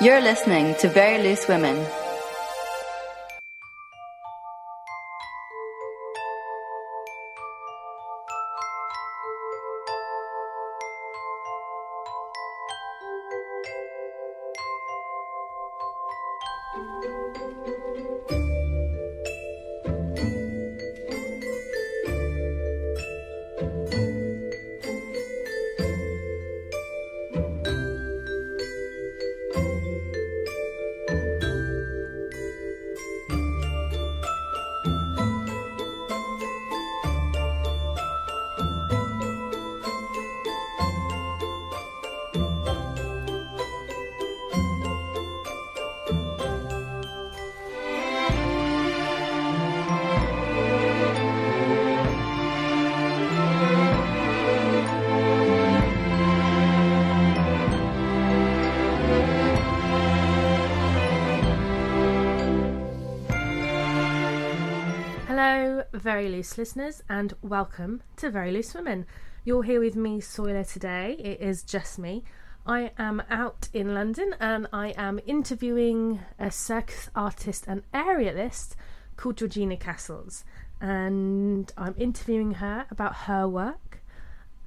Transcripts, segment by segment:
You're listening to Very Loose Women. Very Loose listeners, and welcome to Very Loose Women. You're here with me, Soiler, today. It is just me. I am out in London and I am interviewing a circus artist and aerialist called Georgina Cassels. And I'm interviewing her about her work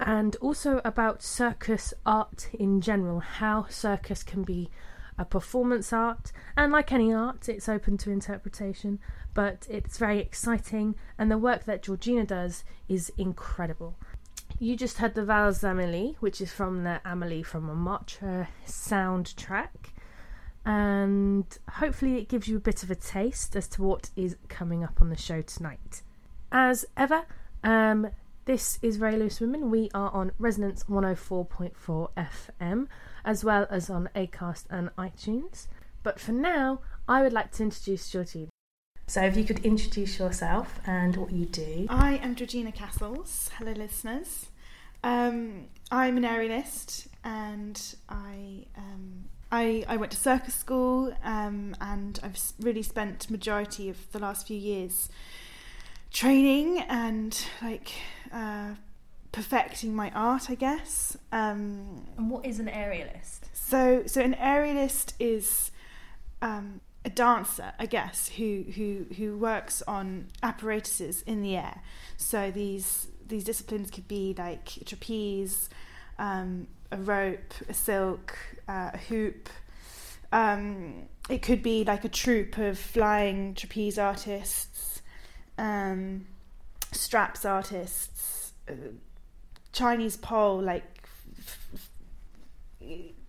and also about circus art in general, how circus can be a performance art, and like any art, it's open to interpretation, but it's very exciting, and the work that Georgina does is incredible. You just heard the Valse Amélie, which is from the Amélie from Montmartre soundtrack, and hopefully it gives you a bit of a taste as to what is coming up on the show tonight. As ever, um, this is Very Loose Women. We are on Resonance 104.4 FM, as well as on Acast and iTunes. But for now, I would like to introduce Georgina. So, if you could introduce yourself and what you do. I am Georgina Cassels. Hello, listeners. Um, I'm an aerialist, and I um, I, I went to circus school, um, and I've really spent majority of the last few years training and like uh, perfecting my art, I guess. Um, And what is an aerialist? so, so an aerialist is um, a dancer, I guess, who who who works on apparatuses in the air. So these these disciplines could be like a trapeze, um, a rope, a silk, uh, a hoop. Um, it could be like a troupe of flying trapeze artists, um, straps artists, uh, Chinese pole, like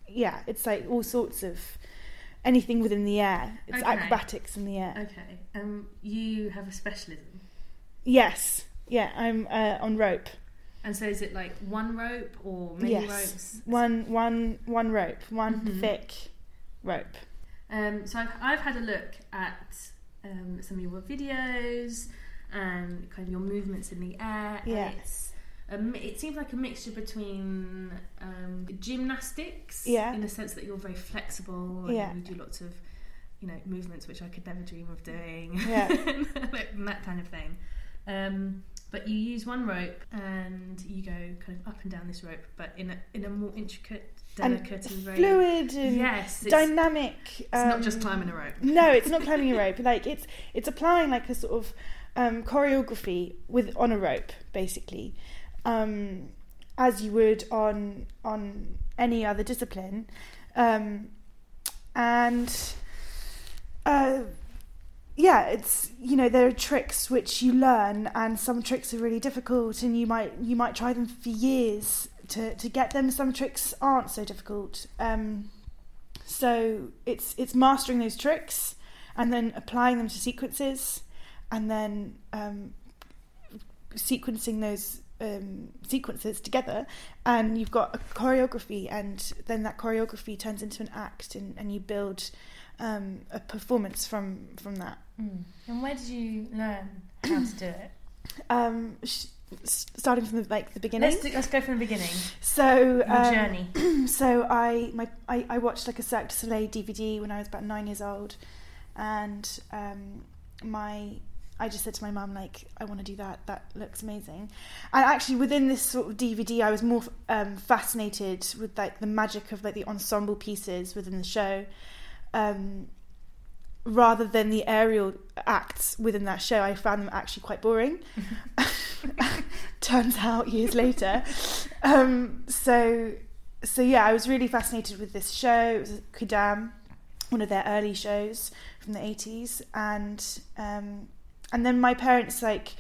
yeah, it's like all sorts of anything within the air. It's Okay. acrobatics in the air. Okay, um, you have a specialism. Yes, yeah, I'm uh, on rope. And so, is it like one rope or many yes, ropes? one one one rope, one Mhm. thick rope. Um, so I've, I've had a look at um, some of your videos and kind of your movements in the air. and Yeah. mi- it seems like a mixture between um, gymnastics, Yeah. in the sense that you're very flexible Yeah. and you do lots of, you know, movements which I could never dream of doing, Yeah. like that kind of thing. Um, but you use one rope and you go kind of up and down this rope, but in a in a more intricate, And delicate, and, very Fluid and yes, it's, dynamic. it's not just um, climbing a rope. No, it's not climbing a rope. Like it's it's applying like a sort of um, choreography with on a rope, basically, um, as you would on on any other discipline, um, and uh, yeah, it's you know there are tricks which you learn, and some tricks are really difficult, and you might you might try them for years to to get them. Some tricks aren't so difficult. Um, so it's it's mastering those tricks and then applying them to sequences and then um, sequencing those um, sequences together and you've got a choreography and then that choreography turns into an act and, and you build um, a performance from from that Mm. And where did you learn how to do it? um, sh- starting from the, like the beginning Let's, do, let's go from the beginning. so um, journey. so I my I, I watched like a Cirque du Soleil DVD when I was about nine years old, and um, my I just said to my mum, like, I want to do that. That looks amazing. And actually, within this sort of DVD, I was more um, fascinated with like the magic of like the ensemble pieces within the show, um, rather than the aerial acts within that show. I found them actually quite boring. Turns out years later. Um, so, so yeah, I was really fascinated with this show. It was Quidam, one of their early shows from the 80s and um, and then my parents like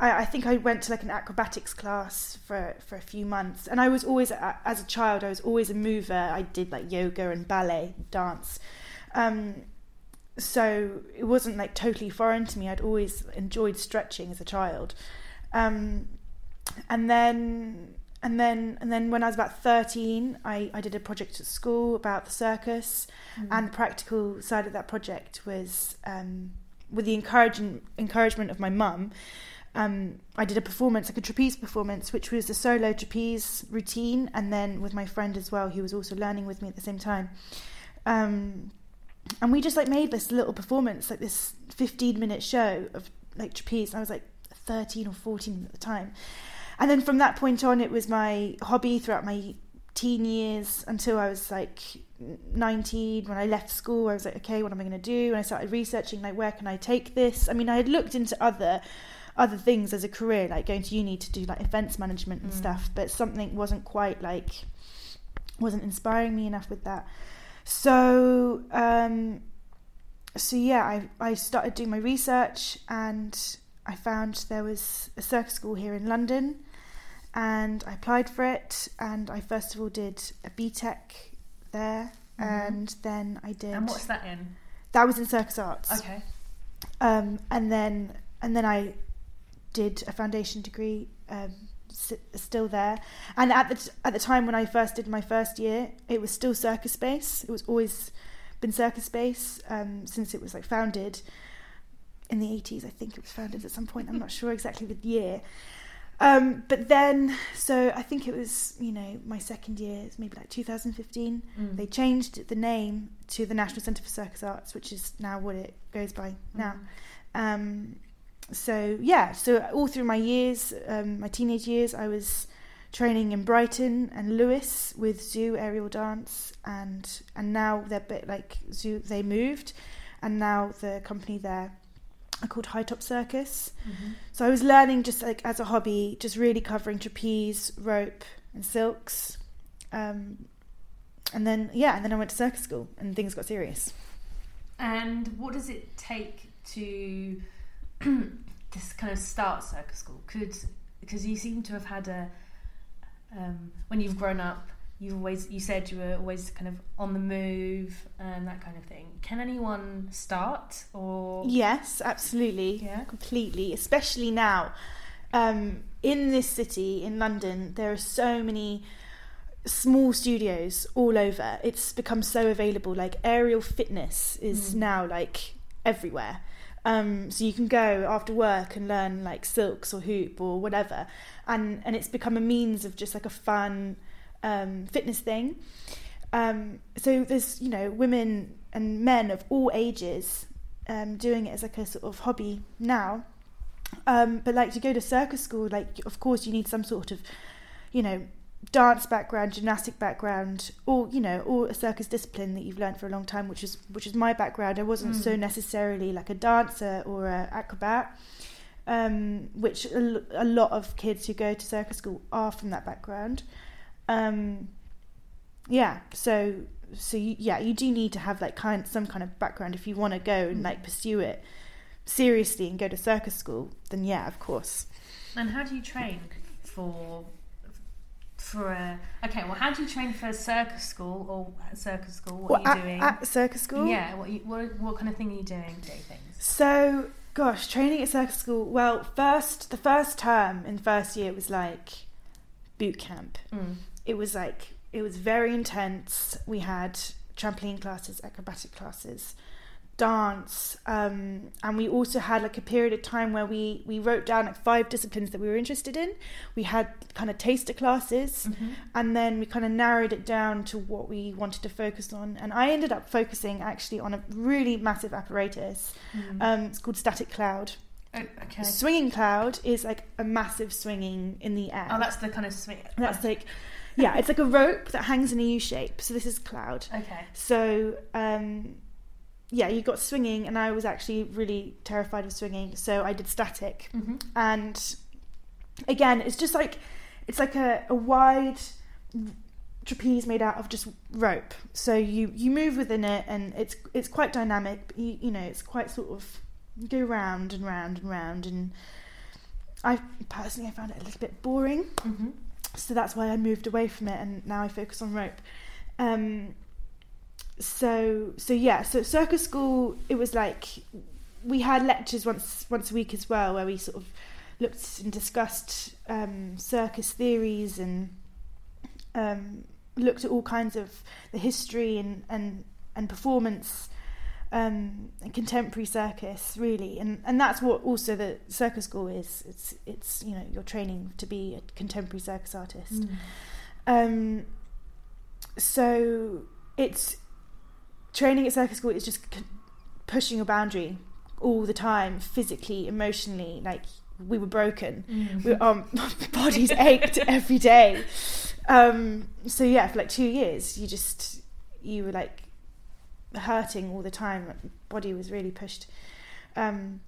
I, I, think I went to like an acrobatics class for for a few months. And I was always as a child I was always a mover. I did like yoga and ballet dance. Um, so it wasn't like totally foreign to me. I'd always enjoyed stretching as a child. Um, and then and then and then when I was about 13 I, I did a project at school about the circus. Mm. and the practical side of that project was um, with the encouragement encouragement of my mum um, I did a performance like a trapeze performance which was a solo trapeze routine and then with my friend as well who was also learning with me at the same time. Um, and we just like made this little performance like this 15 minute show of like trapeze. I was like 13 or 14 at the time. And then from that point on, it was my hobby throughout my teen years until I was like 19. When I left school, I was like, okay, what am I going to do? And I started researching, like, where can I take this? I mean, I had looked into other other things as a career, like going to uni to do like events management and mm. stuff, but something wasn't quite like wasn't inspiring me enough with that. So um, so yeah, I I started doing my research and I found there was a circus school here in London and I applied for it. And I first of all did a BTEC there, mm-hmm. and then I did. And what's that in? That was in circus arts. Okay. Um, and then and then I did a foundation degree. Um, still there, and at the at the time when I first did my first year, it was still circus space. It was always been circus space um, since it was like founded in the 80s. I think it was founded at some point. I'm not sure exactly the year. Um, but then, so I think it was, you know, my second year, maybe like 2015, mm. they changed the name to the National Centre for Circus Arts, which is now what it goes by now. Mm. Um, so, yeah, so all through my years, um, my teenage years, I was training in Brighton and Lewes with Zoo Aerial Dance, and and now they're a bit like Zoo, they moved, and now the company there called High Top Circus. Mm-hmm. So I was learning just like as a hobby, just really covering trapeze, rope, and silks. Um, and then yeah, and then I went to circus school, and things got serious. And what does it take to just kind of start circus school? Could because you seem to have had a um, when you've grown up you always you said you were always kind of on the move and that kind of thing. Can anyone start or? Yes absolutely. Yeah. Completely especially now. Um, in this city in london there are so many small studios all over. It's become so available. Like aerial fitness is mm. now like everywhere. Um, so you can go after work and learn like silks or hoop or whatever. And and it's become a means of just like a fun um, fitness thing. Um, so there's you know women and men of all ages um, doing it as like a sort of hobby now. Um, but like to go to circus school, like of course you need some sort of you know dance background, gymnastic background, or you know, or a circus discipline that you've learned for a long time, which is which is my background. I wasn't mm. so necessarily like a dancer or an acrobat, um, which a, a, lot of kids who go to circus school are from that background. Um, yeah, so so you, yeah, you do need to have like kind some kind of background if you want to go and like pursue it seriously and go to circus school. Then yeah, of course. And how do you train for for a okay? Well, how do you train for circus school or circus school? What well, are you at, doing at circus school? Yeah, what you, what what kind of thing are you doing? Doing things. So gosh, training at circus school. Well, first the first term in first year was like boot camp. Mm it was like it was very intense. We had trampoline classes, acrobatic classes, dance, um, and we also had like a period of time where we we wrote down like five disciplines that we were interested in. We had kind of taster classes, mm-hmm. and then we kind of narrowed it down to what we wanted to focus on. And I ended up focusing actually on a really massive apparatus. Mm-hmm. Um, it's called Static Cloud. Oh, okay. Swinging cloud is like a massive swinging in the air. Oh, that's the kind of swing. That's like, yeah, it's like a rope that hangs in a U shape. So this is cloud. okay. So, um, yeah, you got swinging, and I was actually really terrified of swinging. So I did static, Mm-hmm. and again, it's just like it's like a, a wide trapeze made out of just rope. So you you move within it, and it's it's quite dynamic. But you, you know, it's quite sort of go round and round and round, and I personally I found it a little bit boring Mm-hmm. So that's why I moved away from it and now I focus on rope. Um, so so yeah, so circus school it was like we had lectures once once a week as well where we sort of looked and discussed um, circus theories and um, looked at all kinds of the history and and and performance um, contemporary circus really and and that's what also the circus school is it's it's you know you're training to be a contemporary circus artist Mm. um, so it's training at circus school is just c- pushing a boundary all the time, physically, emotionally. Like we were broken, Mm. we, um, bodies ached every day. Um, so yeah, for like two years, you just you were like hurting all the time. Body was really pushed. Um,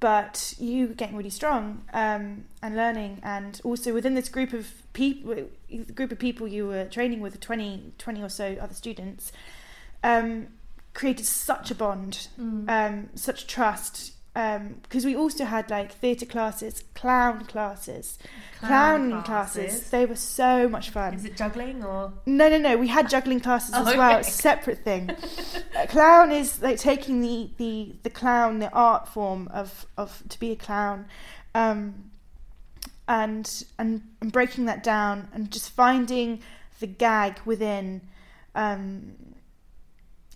but you getting really strong um, and learning, and also within this group of people, group of people you were training with, 20, 20 or so other students, um, created such a bond, Mm. um, such trust. Because we also had like theatre classes, clown classes, clown, classes. They were so much fun. Is it juggling or? No, no, no. We had juggling classes Oh, as well. okay. It's a separate thing. a clown is like taking the, the, the clown, the art form of, of to be a clown, um, and and and breaking that down and just finding the gag within um,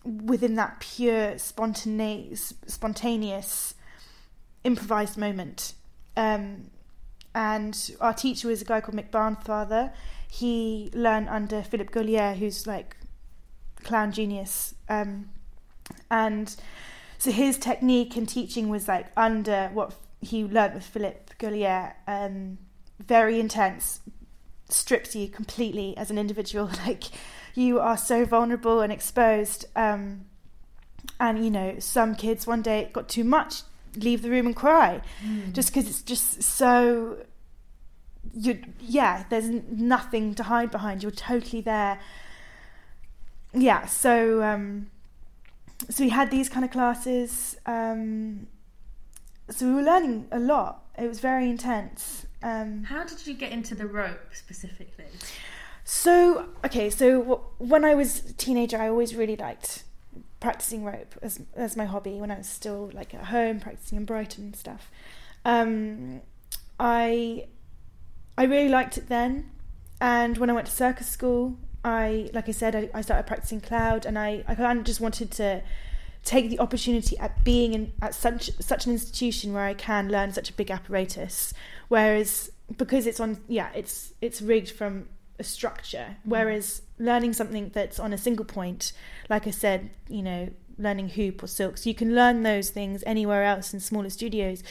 within that pure spontaneous spontaneous improvised moment. Um, and our teacher was a guy called Mick Barnfather. He learned under Philip Gaulier, who's like clown genius. Um, and so his technique and teaching was like under what he learned with Philip Gaulier, um, very intense, strips you completely as an individual. Like you are so vulnerable and exposed. Um, and you know, some kids one day got too much, leave the room and cry. Mm. just because it's just so you yeah there's nothing to hide behind. You're totally there. Yeah so um so we had these kind of classes um so we were learning a lot. It was very intense um. How did you get into the rope specifically? so okay so w- when i was a teenager i always really liked practicing rope as as my hobby when i was still like at home practicing in brighton and stuff. Um i i really liked it then. And when i went to circus school i like i said i, I started practicing cloud and i i kind of just wanted to take the opportunity at being in at such such an institution where i can learn such a big apparatus. Whereas because it's on yeah it's it's rigged from a structure. Whereas learning something that's on a single point like i said you know learning hoop or silks, you can learn those things anywhere else in smaller studios.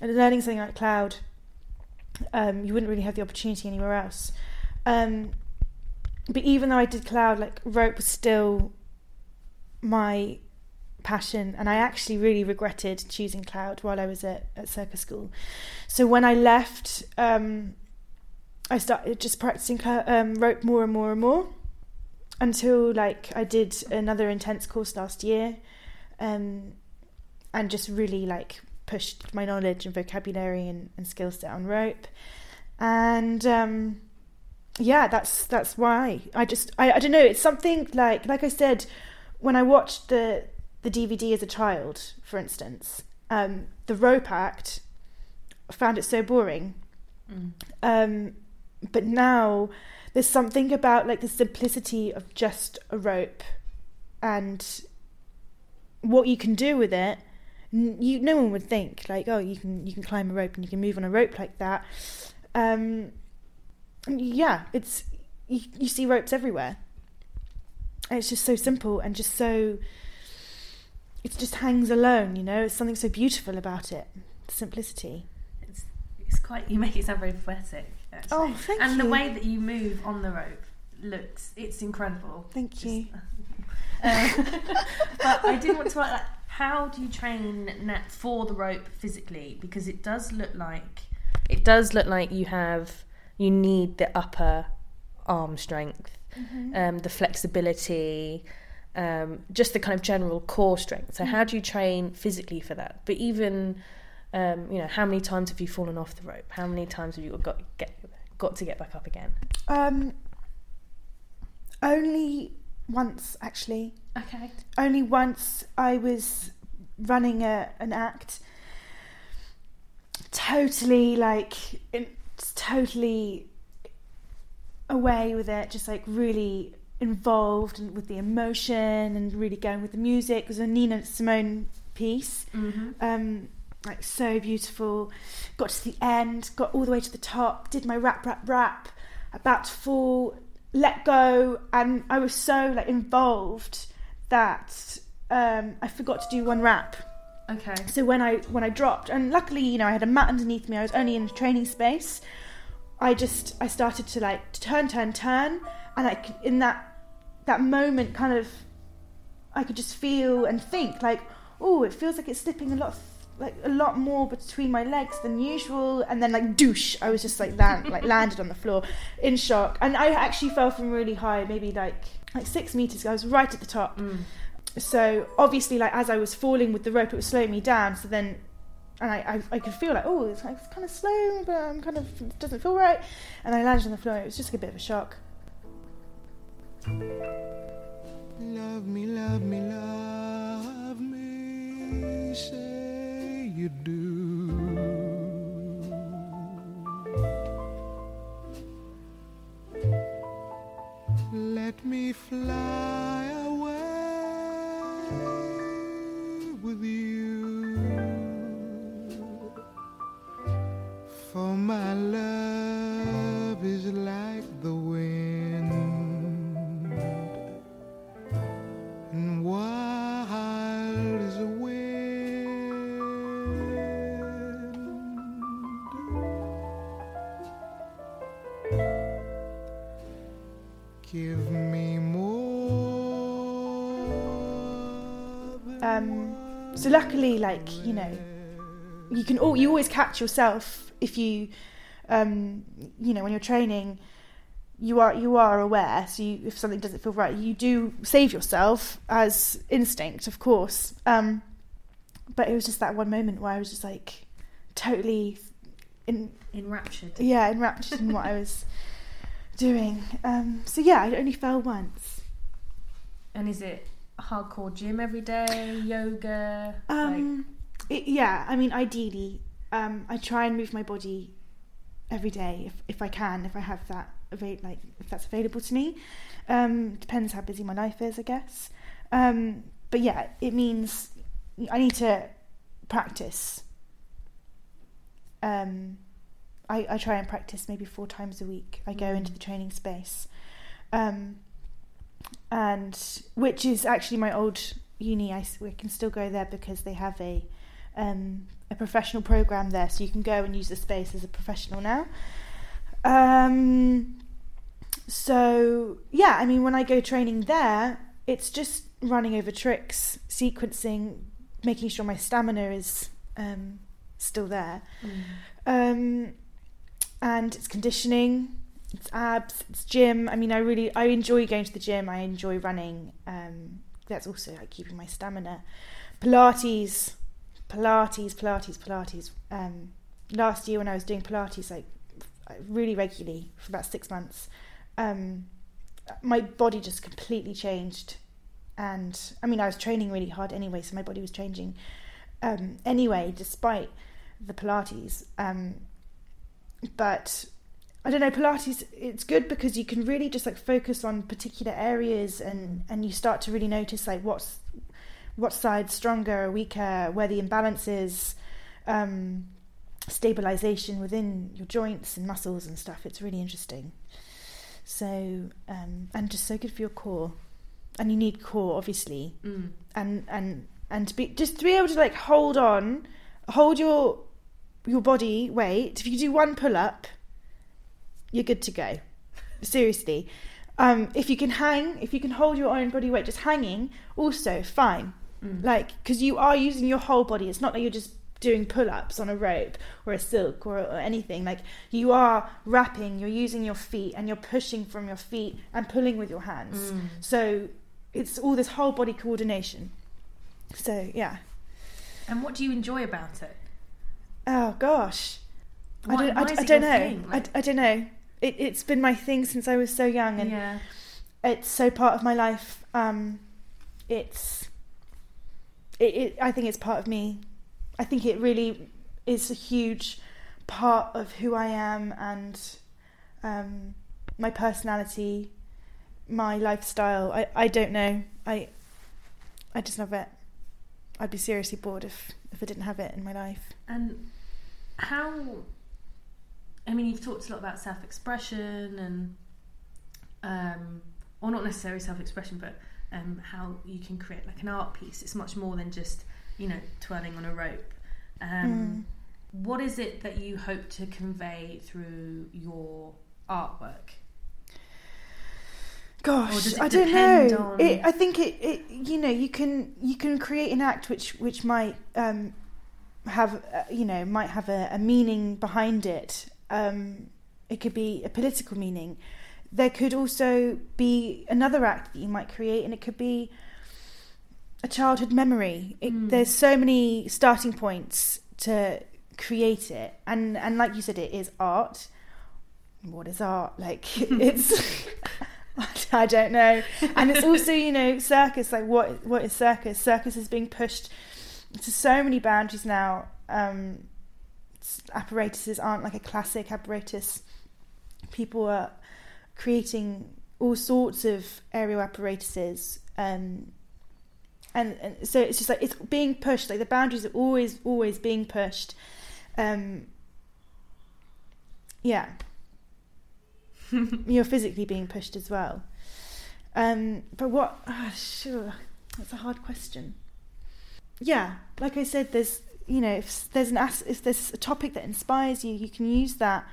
And learning something like cloud um, you wouldn't really have the opportunity anywhere else. Um, but even though i did cloud like rope was still my passion and i actually really regretted choosing cloud while i was at, at circus school. So when i left um, I started just practicing um, rope more and more and more until like I did another intense course last year, um, and just really like pushed my knowledge and vocabulary and, and skill set on rope, and um, yeah, that's that's why I just I, I don't know. It's something like like I said when I watched the the DVD as a child, for instance, um, the rope act, I found it so boring Mm. um, but now there's something about like the simplicity of just a rope and what you can do with it you no one would think like oh you can you can climb a rope and you can move on a rope like that um, yeah it's you, you see ropes everywhere it's just so simple and just so it just hangs alone. You know, it's something so beautiful about it. The simplicity. It's quite. You make it sound very poetic. Actually. Oh, thank and you. the way that you move on the rope looks. It's incredible. Thank Just- you. Uh, but I did want to ask, like, how do you train na- for the rope physically? Because it does look like it does look like you have you need the upper arm strength, Mm-hmm. um, the flexibility, um, just the kind of general core strength. So how do you train physically for that? But even um, you know, how many times have you fallen off the rope? How many times have you got get got to get back up again? Um, only once, actually. Okay. Only once I was running a, an act. Totally like, in, totally away with it. Just like really involved with the emotion and really going with the music. It was a Nina Simone piece. Mm-hmm. um, like so beautiful. Got to the end, got all the way to the top, did my wrap, wrap, wrap, about to fall, let go, and I was so like involved that um, I forgot to do one wrap. Okay. So when I when I dropped, and luckily you know I had a mat underneath me, I was only in a training space. I just I started to like turn, turn, turn, and like in that that moment, kind of, I could just feel and think like, oh, it feels like it's slipping a lot, like a lot more between my legs than usual, and then like douche, I was just like land, like landed on the floor in shock, and I actually fell from really high, maybe like like six meters. I was right at the top. Mm. So obviously, like as I was falling with the rope, it was slowing me down. So then, and I, I, I could feel like, oh, it's, like, it's kind of slow, but I'm kind of it doesn't feel right. And I landed on the floor. It was just like a bit of a shock. So luckily, like you know, you can all you always catch yourself if you, um, you know, when you're training. You are you are aware. So you, if something doesn't feel right, you do save yourself as instinct, of course. Um, but it was just that one moment where I was just like totally in Enraptured. yeah enraptured in what I was doing. Um, so yeah, I only fell once. And is it hardcore gym every day, yoga? Um, it, yeah, I mean, ideally, um, I try and move my body every day if, if I can, if I have that like if that's available to me. Um, depends how busy my life is, I guess. Um, but yeah, it means I need to practice. Um, I, I try and practice maybe four times a week. I go into the training space. Um, and which is actually my old uni. I, I can still go there because they have a um, a professional program there, so you can go and use the space as a professional now. Um, so yeah, I mean, when I go training there, it's just running over tricks, sequencing, making sure my stamina is um, still there, mm. um, and it's conditioning, it's abs, it's gym. I mean, I really I enjoy going to the gym. I enjoy running. Um, that's also like keeping my stamina. Pilates, Pilates, Pilates, Pilates. Um, last year when I was doing Pilates, like really regularly for about six months, um, my body just completely changed. And I mean, I was training really hard anyway, so my body was changing um, anyway, despite the Pilates. Um, but I don't know, Pilates, it's good because you can really just like focus on particular areas and, and you start to really notice like what's what side's stronger or weaker, where the imbalance is, um, stabilization within your joints and muscles and stuff. It's really interesting. So, um, and just so good for your core. And you need core, obviously, Mm. and and and to be just to be able to like hold on, hold your your body weight. If you do one pull up, you're good to go. Seriously. Um, if you can hang, if you can hold your own body weight just hanging, also fine. Like, because you are using your whole body. It's not like you're just doing pull ups on a rope or a silk or, or anything. Like, you are wrapping, you're using your feet and you're pushing from your feet and pulling with your hands. So, it's all this whole body coordination. So, yeah. And what do you enjoy about it? Oh, gosh. Why- I don't, I, I don't know. thing? I, I don't know. It, it's been my thing since I was so young, and yeah. it's so part of my life. Um, it's, it, it. I think it's part of me. I think it really is a huge part of who I am and um, my personality, my lifestyle. I, I don't know. I, I just love it. I'd be seriously bored if if I didn't have it in my life. And how? I mean, you've talked a lot about self-expression and, um, or not necessarily self-expression, but um, how you can create like an art piece. It's much more than just you know twirling on a rope. Um, What is it that you hope to convey through your artwork? Gosh, I don't know. on- It, I think it, it. You know, you can you can create an act which which might um, have uh, you know might have a, a meaning behind it. Um, it could be a political meaning. There could also be another act that you might create, and it could be a childhood memory. It, Mm. There's so many starting points to create it, and and like you said, it is art. What is art? Like it's. I don't know. And it's also, you know, circus. Like, what what is circus? Circus is being pushed to so many boundaries now. Um, apparatuses aren't like a classic apparatus. People are creating all sorts of aerial apparatuses, um, and, and so it's just like it's being pushed. Like the boundaries are always always being pushed. Um, yeah you're physically being pushed as well. Um, but what? ah, sure, that's a hard question. Yeah, like I said, there's you know if there's an if there's a topic that inspires you, you can use that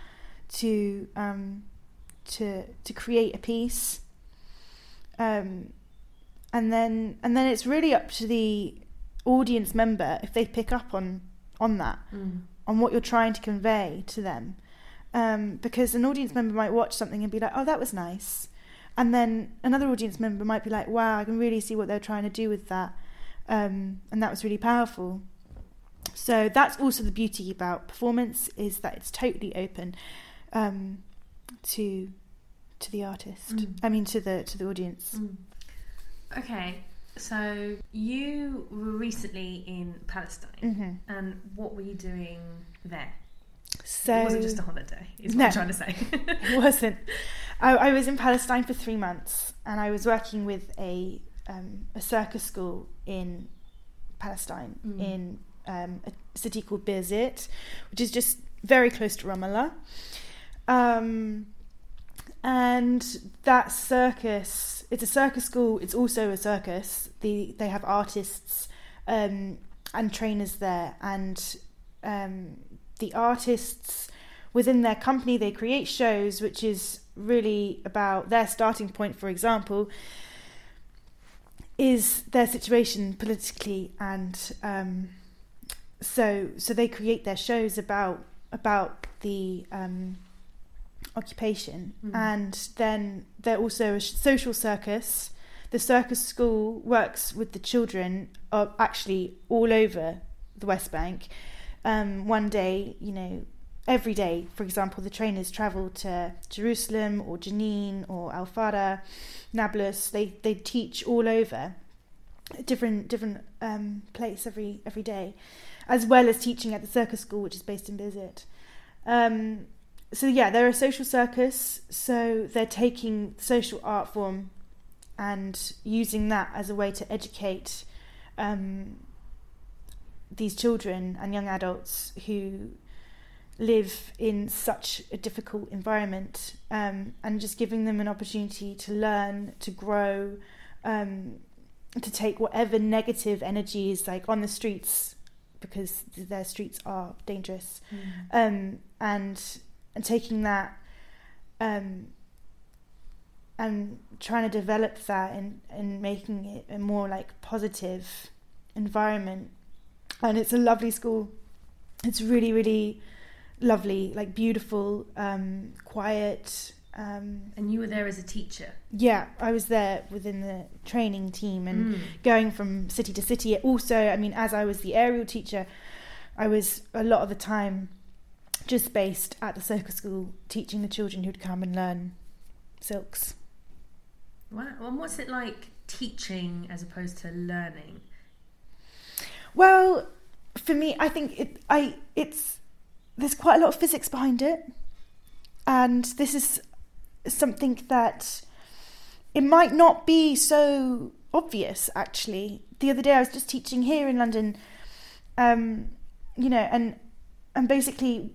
to um, to to create a piece. Um, and then and then it's really up to the audience member if they pick up on on that on what you're trying to convey to them. Um, because an audience member might watch something and be like, oh, that was nice. And then another audience member might be like, wow, I can really see what they're trying to do with that. Um, and that was really powerful. So that's also the beauty about performance is that it's totally open um, to to the artist. Mm. I mean, to the to the audience. Mm. Okay, so you were recently in Palestine, hmm and what were you doing there? So it wasn't just a holiday, is what No. I'm trying to say. it wasn't. I, I was in Palestine for three months, and I was working with a um, a circus school in Palestine Mm. in um, a city called Birzeit, which is just very close to Ramallah. Um, and that circus, it's a circus school. It's also a circus. The they have artists um, and trainers there, and um, the artists within their company they create shows which is really about their starting point for example is their situation politically and um, so so they create their shows about about the um, occupation. Mm. and then they're also a social circus. The circus school works with the children of actually all over the west bank. Um, one day you know every day for example the trainers travel to jerusalem or jenin or al Fara, nablus. They they teach all over different different um, place every every day as well as teaching at the circus school which is based in Birzeit. Um, so yeah, they're a social circus, so they're taking social art form and using that as a way to educate um, these children and young adults who live in such a difficult environment um, and just giving them an opportunity to learn, to grow, um, to take whatever negative energies like on the streets because their streets are dangerous. Um, and and taking that um, and trying to develop that and, and making it a more like positive environment. And it's a lovely school. It's really really lovely like beautiful um, quiet um, And you were there as a teacher. yeah i was there within the training team and Mm. going from city to city. Also, I mean, as I was the aerial teacher, I was a lot of the time just based at the circus school teaching the children who'd come and learn silks. Wow. And what's it like teaching as opposed to learning? Well, for me, I think it, I it's there's quite a lot of physics behind it, and this is something that it might not be so obvious. Actually, the other day I was just teaching here in London, um, you know, and and basically,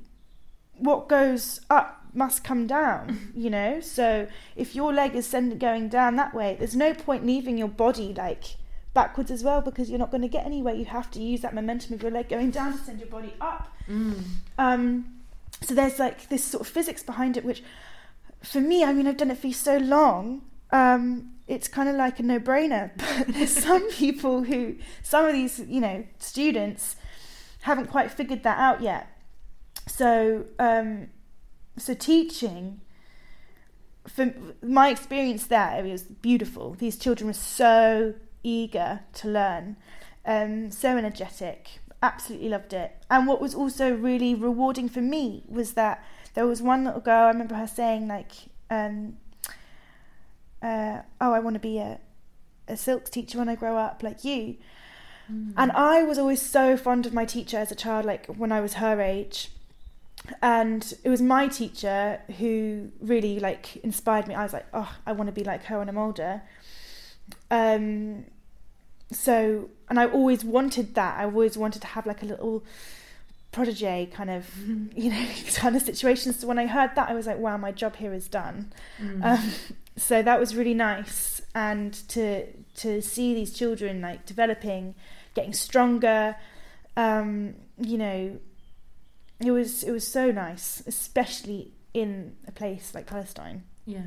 what goes up must come down. You know, so if your leg is send, going down that way, there's no point leaving your body like backwards as well because you're not going to get anywhere. You have to use that momentum of your leg going down to send your body up. Um, so there's like this sort of physics behind it, which for me, I mean, I've done it for so long. Um, it's kind of like a no-brainer. But there's some people who, some of these, you know, students haven't quite figured that out yet. So, um, so teaching for my experience there it was beautiful these children were so eager to learn um, so energetic absolutely loved it and what was also really rewarding for me was that there was one little girl i remember her saying like um, uh, oh i want to be a, a silks teacher when i grow up like you. And i was always so fond of my teacher as a child like when i was her age. And it was my teacher who really like inspired me. I was like oh i want to be like her when i'm older. Um so and i always wanted that. I always wanted to have like a little protege kind of you know kind of situation so when i heard that i was like wow my job here is done. Um, so that was really nice. And to to see these children like developing getting stronger um you know it was it was so nice especially in a place like palestine. Yeah.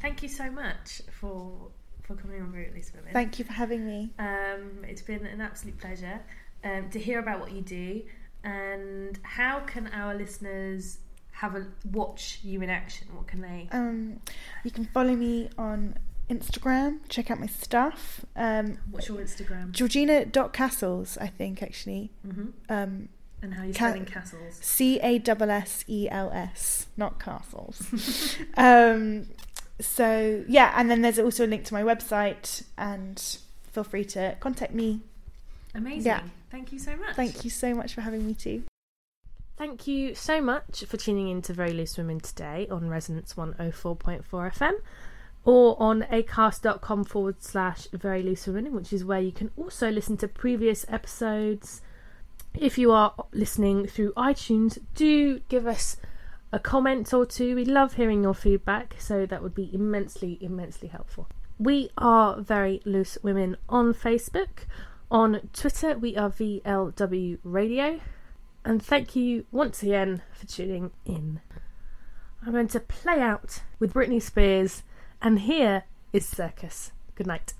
Thank you so much for for coming on Loose Women. thank you for having me. Um, it's been an absolute pleasure um, to hear about what you do and how can our listeners have a watch you in action? What can they? um you can follow me on instagram check out my stuff um What's your Instagram? georgina.cassels i think actually hmm um And how are you Ca- spelling castles? C A S S E L S, not castles. um, so yeah, and then there's also a link to my website, and feel free to contact me. Amazing. Yeah. Thank you so much. Thank you so much for having me too. Thank you so much for tuning in to Very Loose Women today on Resonance 104.4 FM or on acast.com forward slash Very Loose Women, which is where you can also listen to previous episodes. If you are listening through iTunes, do give us a comment or two. We love hearing your feedback, so that would be immensely, immensely helpful. We are Very Loose Women on Facebook. On Twitter, we are VLW Radio. And thank you once again for tuning in. I'm going to play out with Britney Spears, and here is Circus. Good night.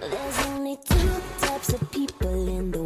There's only two types of people in the world